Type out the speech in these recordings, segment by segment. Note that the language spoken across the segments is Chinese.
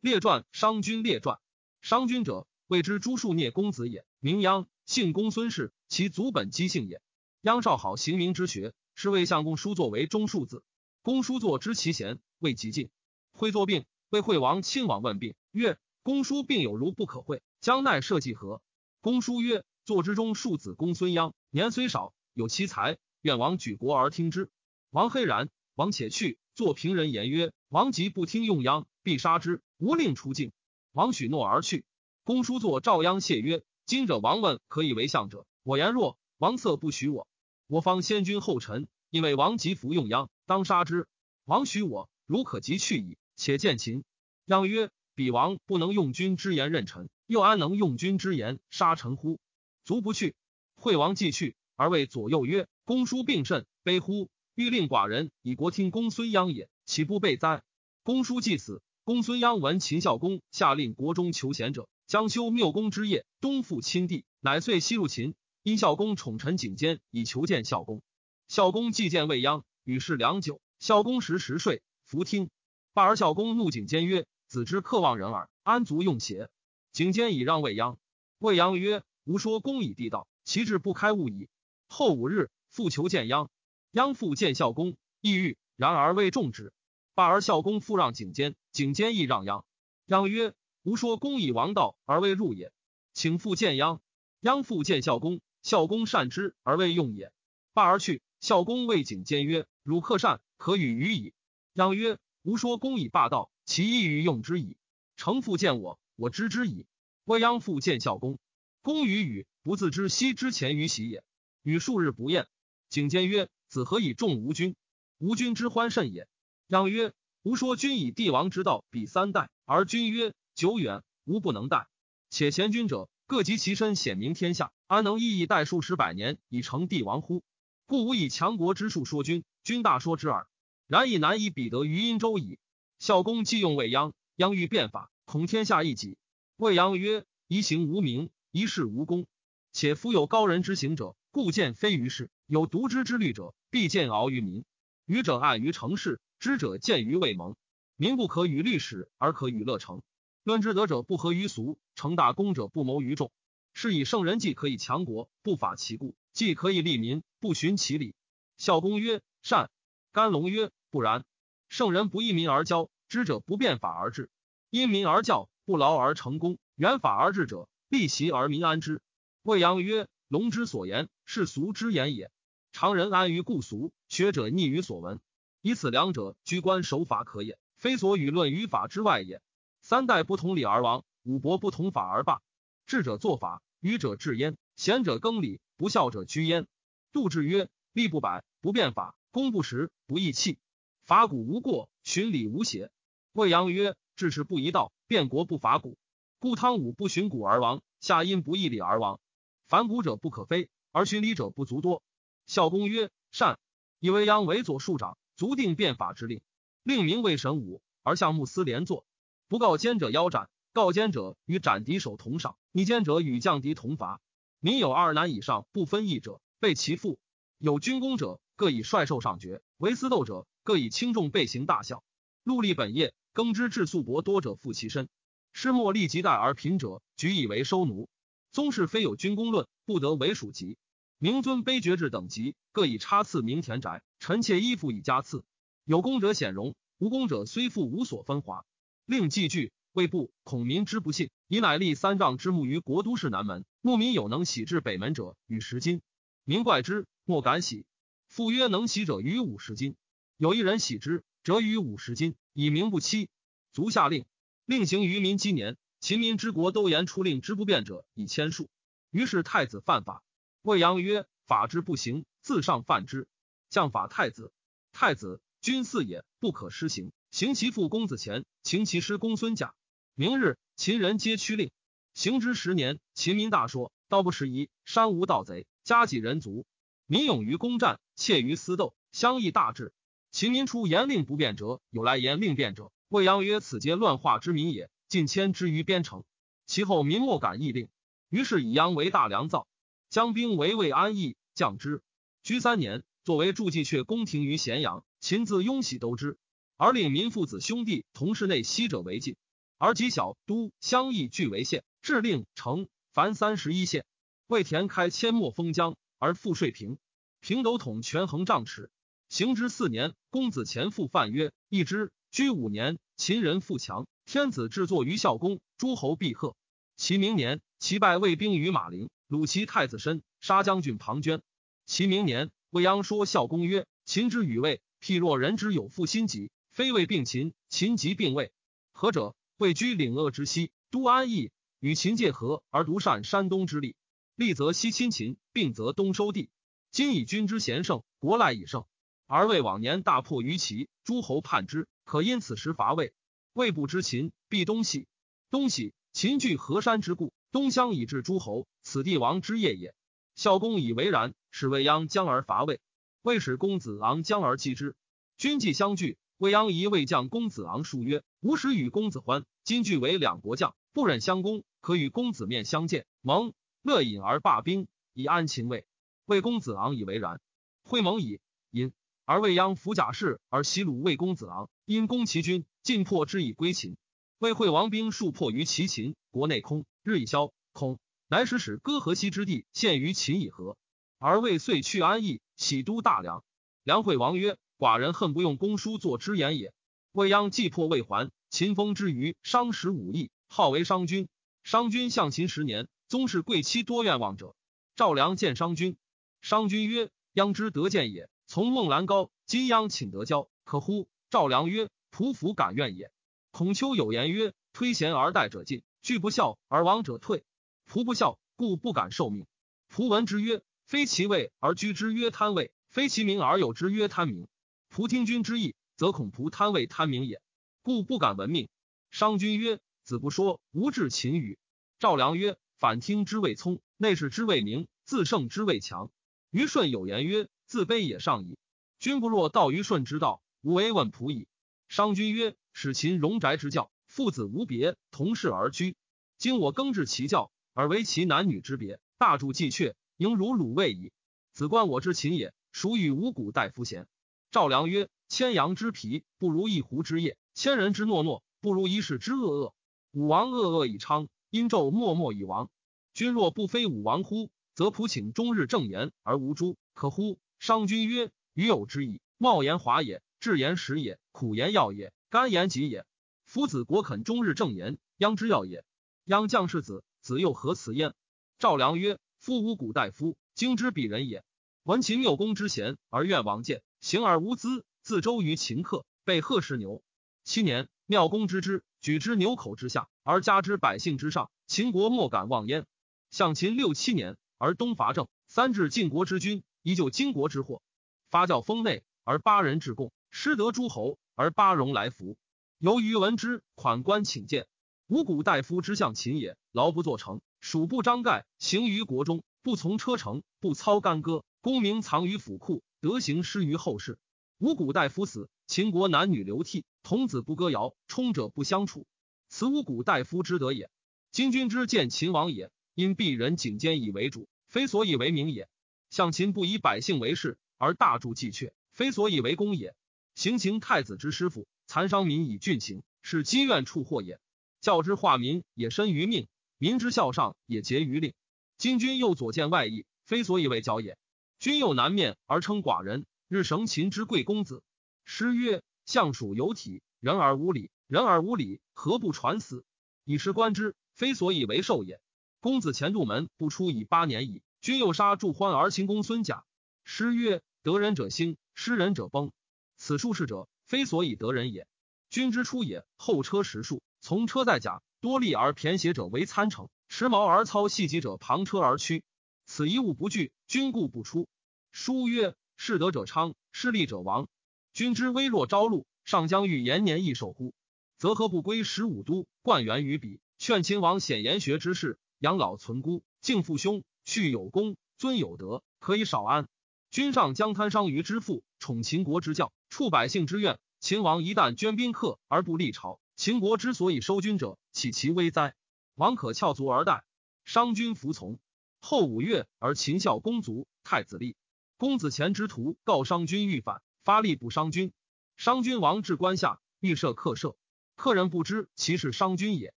列传商君列传。商君者，谓之朱树聂公子也，名鞅，姓公孙氏，其祖本姬姓也。鞅少好行名之学，是谓相公叔作为中庶子。公叔作知其贤，未及进。会作病，为惠王亲往问病，曰：“公叔病有如不可会，将奈社稷何？”公叔曰：“作之中庶子公孙鞅，年虽少，有其才，愿王举国而听之。”王黑然，王且去。作平人言曰：“王即不听用鞅，必杀之，无令出境。”王许诺而去。公叔作赵鞅谢曰：“今者王问可以为相者，我言若，王策不许我。我方先君后臣，因为王及服用鞅，当杀之。王许我，如可即去矣。且见秦。”鞅曰：“彼王不能用君之言任臣，又安能用君之言杀臣乎？卒不去。”惠王既去，而谓左右曰：“公叔病甚，悲乎！”欲令寡人以国听公孙鞅也，岂不备哉？公叔既死，公孙鞅闻秦孝公下令国中求贤者，将修缪公之业，东复亲地，乃遂西入秦。因孝公宠臣景监，以求见孝公。孝公既见未鞅，与世良久。孝公时时睡，弗听。罢而孝公怒景监曰：“子之克望人耳，安足用邪？”景监以让未鞅。未鞅曰：“吾说公以地道，其志不开悟矣。”后五日，复求见鞅。鞅复见孝公，意欲，然而未重之。罢而孝公复让景监，景监亦让鞅。鞅曰：“吾说公以王道而未入也，请复见鞅。”鞅复见孝公，孝公善之而未用也。罢而去。孝公谓景监曰：“汝克善，可与与矣。”鞅曰：“吾说公以霸道，其意欲用之矣。诚复见我，我知之矣。”未鞅复见孝公，公与与不自知昔之前于喜也。与数日不厌。景监曰。子何以重吾君？吾君之欢甚也。鞅曰：“吾说君以帝王之道比三代，而君曰久远，吾不能待。且贤君者各及其身，显明天下，安能一以待数十百年以成帝王乎？故吾以强国之术说君，君大说之耳。然亦难以比得于殷周矣。”孝公既用未鞅，鞅欲变法，恐天下一己。未鞅曰：“一行无名，一事无功。且夫有高人之行者，故见非于世；有独之之虑者。”必见敖于民，愚者暗于成事，知者见于未萌。民不可与律史，而可与乐成。论之德者不合于俗，成大功者不谋于众。是以圣人既可以强国，不法其故；既可以利民，不循其理。孝公曰：“善。”甘龙曰：“不然。圣人不依民而教，知者不变法而治。因民而教，不劳而成功。原法而治者，利习而民安之。”未央曰：“龙之所言，是俗之言也。”常人安于故俗，学者逆于所闻，以此两者居官守法可也，非所与论于法之外也。三代不同礼而亡，五伯不同法而罢。智者作法，愚者治焉；贤者更礼，不孝者居焉。杜志曰：立不百，不变法；功不实，不义气。法古无过，循礼无邪。未央曰：治世不宜道，变国不法古。故汤武不循古而亡，夏殷不义礼而亡。凡古者不可非，而循礼者不足多。孝公曰：“善。”以为鞅为左庶长，足定变法之令，令名为神武，而向穆斯连坐。不告奸者腰斩，告奸者与斩敌首同赏，逆奸者与降敌同罚。民有二男以上不分义者，被其父；有军功者，各以帅兽上爵；为私斗者，各以轻重备行大小。戮力本业，耕之至素帛多者负其身。师莫立即待而贫者，举以为收奴。宗室非有军功论，不得为属籍。明尊卑爵制等级，各以差赐名田宅，臣妾衣附以加赐。有功者显荣，无功者虽富无所分华。令既具，未不恐民之不信，以乃立三丈之木于国都市南门。牧民有能喜至北门者，与十金。民怪之，莫敢喜。复曰：能喜者于五十金。有一人喜之，则于五十金，以名不欺。足下令，令行于民积年。秦民之国都言出令之不变者以千数。于是太子犯法。魏阳曰：“法之不行，自上犯之。将法太子，太子君嗣也，不可施行。行其父公子虔，请其师公孙贾。明日，秦人皆趋令。行之十年，秦民大说，道不拾遗，山无盗贼，家己人足。民勇于攻战，怯于私斗，相异大治。秦民出言令不变者，有来言令变者。魏阳曰：此皆乱化之民也，尽迁之于边城。其后民莫敢议令，于是以阳为大良造。”将兵围魏安邑，降之。居三年，作为筑济阙宫廷于咸阳。秦自雍喜都之，而令民父子兄弟同室内息者为禁。而及小都乡邑俱为县，置令城凡三十一县。魏田开阡陌封疆，而赋税平。平斗统权衡丈尺。行之四年，公子前父范曰：“一之。”居五年，秦人富强，天子制作于孝公，诸侯必贺。其明年，其败魏兵于马陵，虏其太子申，杀将军庞涓。其明年，未央说孝公曰：“秦之与魏，譬若人之有负心疾，非魏并秦，秦疾并魏。何者？魏居岭鄂之西，都安邑，与秦界河，而独善山东之利。利则西侵秦，并则东收地。今以君之贤胜，国赖以胜，而魏往年大破于齐，诸侯叛之。”可因此时伐魏，魏不知秦，必东西。东西，秦据河山之故，东乡以至诸侯，此地王之业也。孝公以为然，使未央将而伐魏。魏使公子昂将而击之。君既相拒，未央疑魏将公子昂书曰：“吾使与公子欢，今俱为两国将，不忍相攻，可与公子面相见，盟乐饮而罢兵，以安秦魏。”魏公子昂以为然，会盟矣。因。而未央服甲士而袭鲁魏公子昂，因攻其军，尽破之以归秦。魏惠王兵数破于齐秦，国内空，日以消。空，乃使使割河西之地献于秦以和。而魏遂去安邑，喜都大梁。梁惠王曰：“寡人恨不用公书作之言也。”未央既破未还，秦封之于商十五邑，号为商君。商君向秦十年，宗室贵戚多愿望者。赵良见商君，商君曰：“央之得见也。”从孟兰高，今央请得交，可乎？赵良曰：“仆服敢愿也。”孔丘有言曰：“推贤而待者进，拒不孝而亡者退。仆不孝，故不敢受命。”仆闻之曰：“非其位而居之曰贪位，非其名而有之曰贪名。仆听君之意，则恐仆贪位贪名也，故不敢闻命。”商君曰：“子不说，无至秦语。”赵良曰：“反听之谓聪，内视之谓明，自胜之谓强。”虞舜有言曰。自卑也上矣。君不若道于顺之道，无为问仆矣。商君曰：“使秦荣宅之教，父子无别，同室而居。今我更治其教，而为其男女之别，大助既却，应如鲁卫矣。子观我之秦也，孰与五谷大夫贤？”赵良曰：“千羊之皮，不如一狐之叶；千人之诺诺，不如一世之恶恶。武王恶恶以昌，殷纣默默以亡。君若不非武王乎？则仆请终日正言而无诛，可乎？”商君曰：“余有之矣。茂言华也，至言实也，苦言药也，甘言疾也。夫子国肯终日正言，央之要也。央将士子，子又何辞焉？”赵良曰：“夫无古大夫，经之鄙人也。闻秦缪公之贤，而愿王见，行而无资，自周于秦客，被贺氏牛。七年，缪公之之，举之牛口之下，而加之百姓之上，秦国莫敢忘焉。向秦六七年，而东伐郑，三至晋国之君。”依旧金国之祸，发教封内，而八人至贡，失得诸侯，而八戎来服。由于闻之，款官请见。五谷大夫之相秦也，劳不作成，属不张盖，行于国中，不从车乘，不操干戈，功名藏于府库，德行失于后世。五谷大夫死，秦国男女流涕，童子不歌谣，冲者不相处。此五谷大夫之德也。今君之见秦王也，因鄙人颈肩以为主，非所以为名也。向秦不以百姓为事，而大助计阙，非所以为功也。行秦太子之师傅，残伤民以郡行，是积怨处祸也。教之化民，也深于命；民之孝上，也结于令。今君又左见外意，非所以为教也。君又南面而称寡人，日绳秦之贵公子。诗曰：“相属有体，人而无礼；人而无礼，何不传死？以时观之，非所以为寿也。公子前度门不出以八年矣。”君又杀祝欢而秦公孙贾。诗曰：“得人者兴，失人者崩。此术士者，非所以得人也。君之出也，后车十数，从车在甲，多利而骈斜者为参乘，持矛而操细戟者旁车而驱。此一物不惧，君故不出。书曰：士得者昌，失利者亡。君之微弱朝露，上将欲延年益寿乎？则何不归十五都，冠元于彼，劝秦王显言学之事，养老存孤，敬父兄。”去有功，尊有德，可以少安。君上将贪伤于之父，宠秦国之教，触百姓之怨。秦王一旦捐宾客而不立朝，秦国之所以收军者，岂其危哉？王可翘足而待，商君服从。后五月，而秦孝公卒，太子立。公子虔之徒告商君欲反，发力不商君。商君王至关下，欲设客舍。客人不知其是商君也，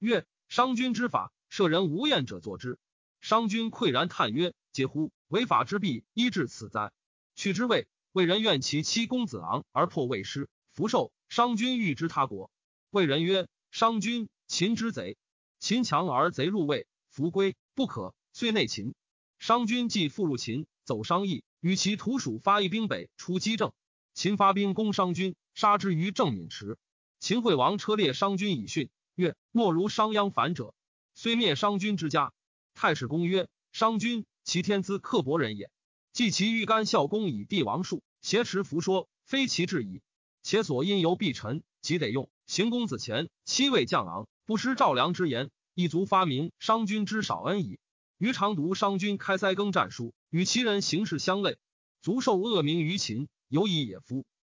曰：商君之法，舍人无厌者作之。商君喟然叹曰：嗟乎！违法之弊，依至此哉？去之谓魏人怨其妻公子昂而破魏师，福寿。商君欲之他国，魏人曰：商君，秦之贼。秦强而贼入魏，弗归不可，遂内秦。商君既复入秦，走商邑，与其徒属发一兵北出击郑。秦发兵攻商君，杀之于郑敏池。秦惠王车裂商君以训，曰：莫如商鞅反者，虽灭商君之家。太史公曰：商君，其天资刻薄人也。既其欲干孝公以帝王术，挟持弗说，非其志矣。且所因由必臣，即得用。行公子前七位将昂，不失赵良之言，一足发明商君之少恩矣。余常读商君开塞耕战书，与其人行事相类，足受恶名于秦，尤以野夫。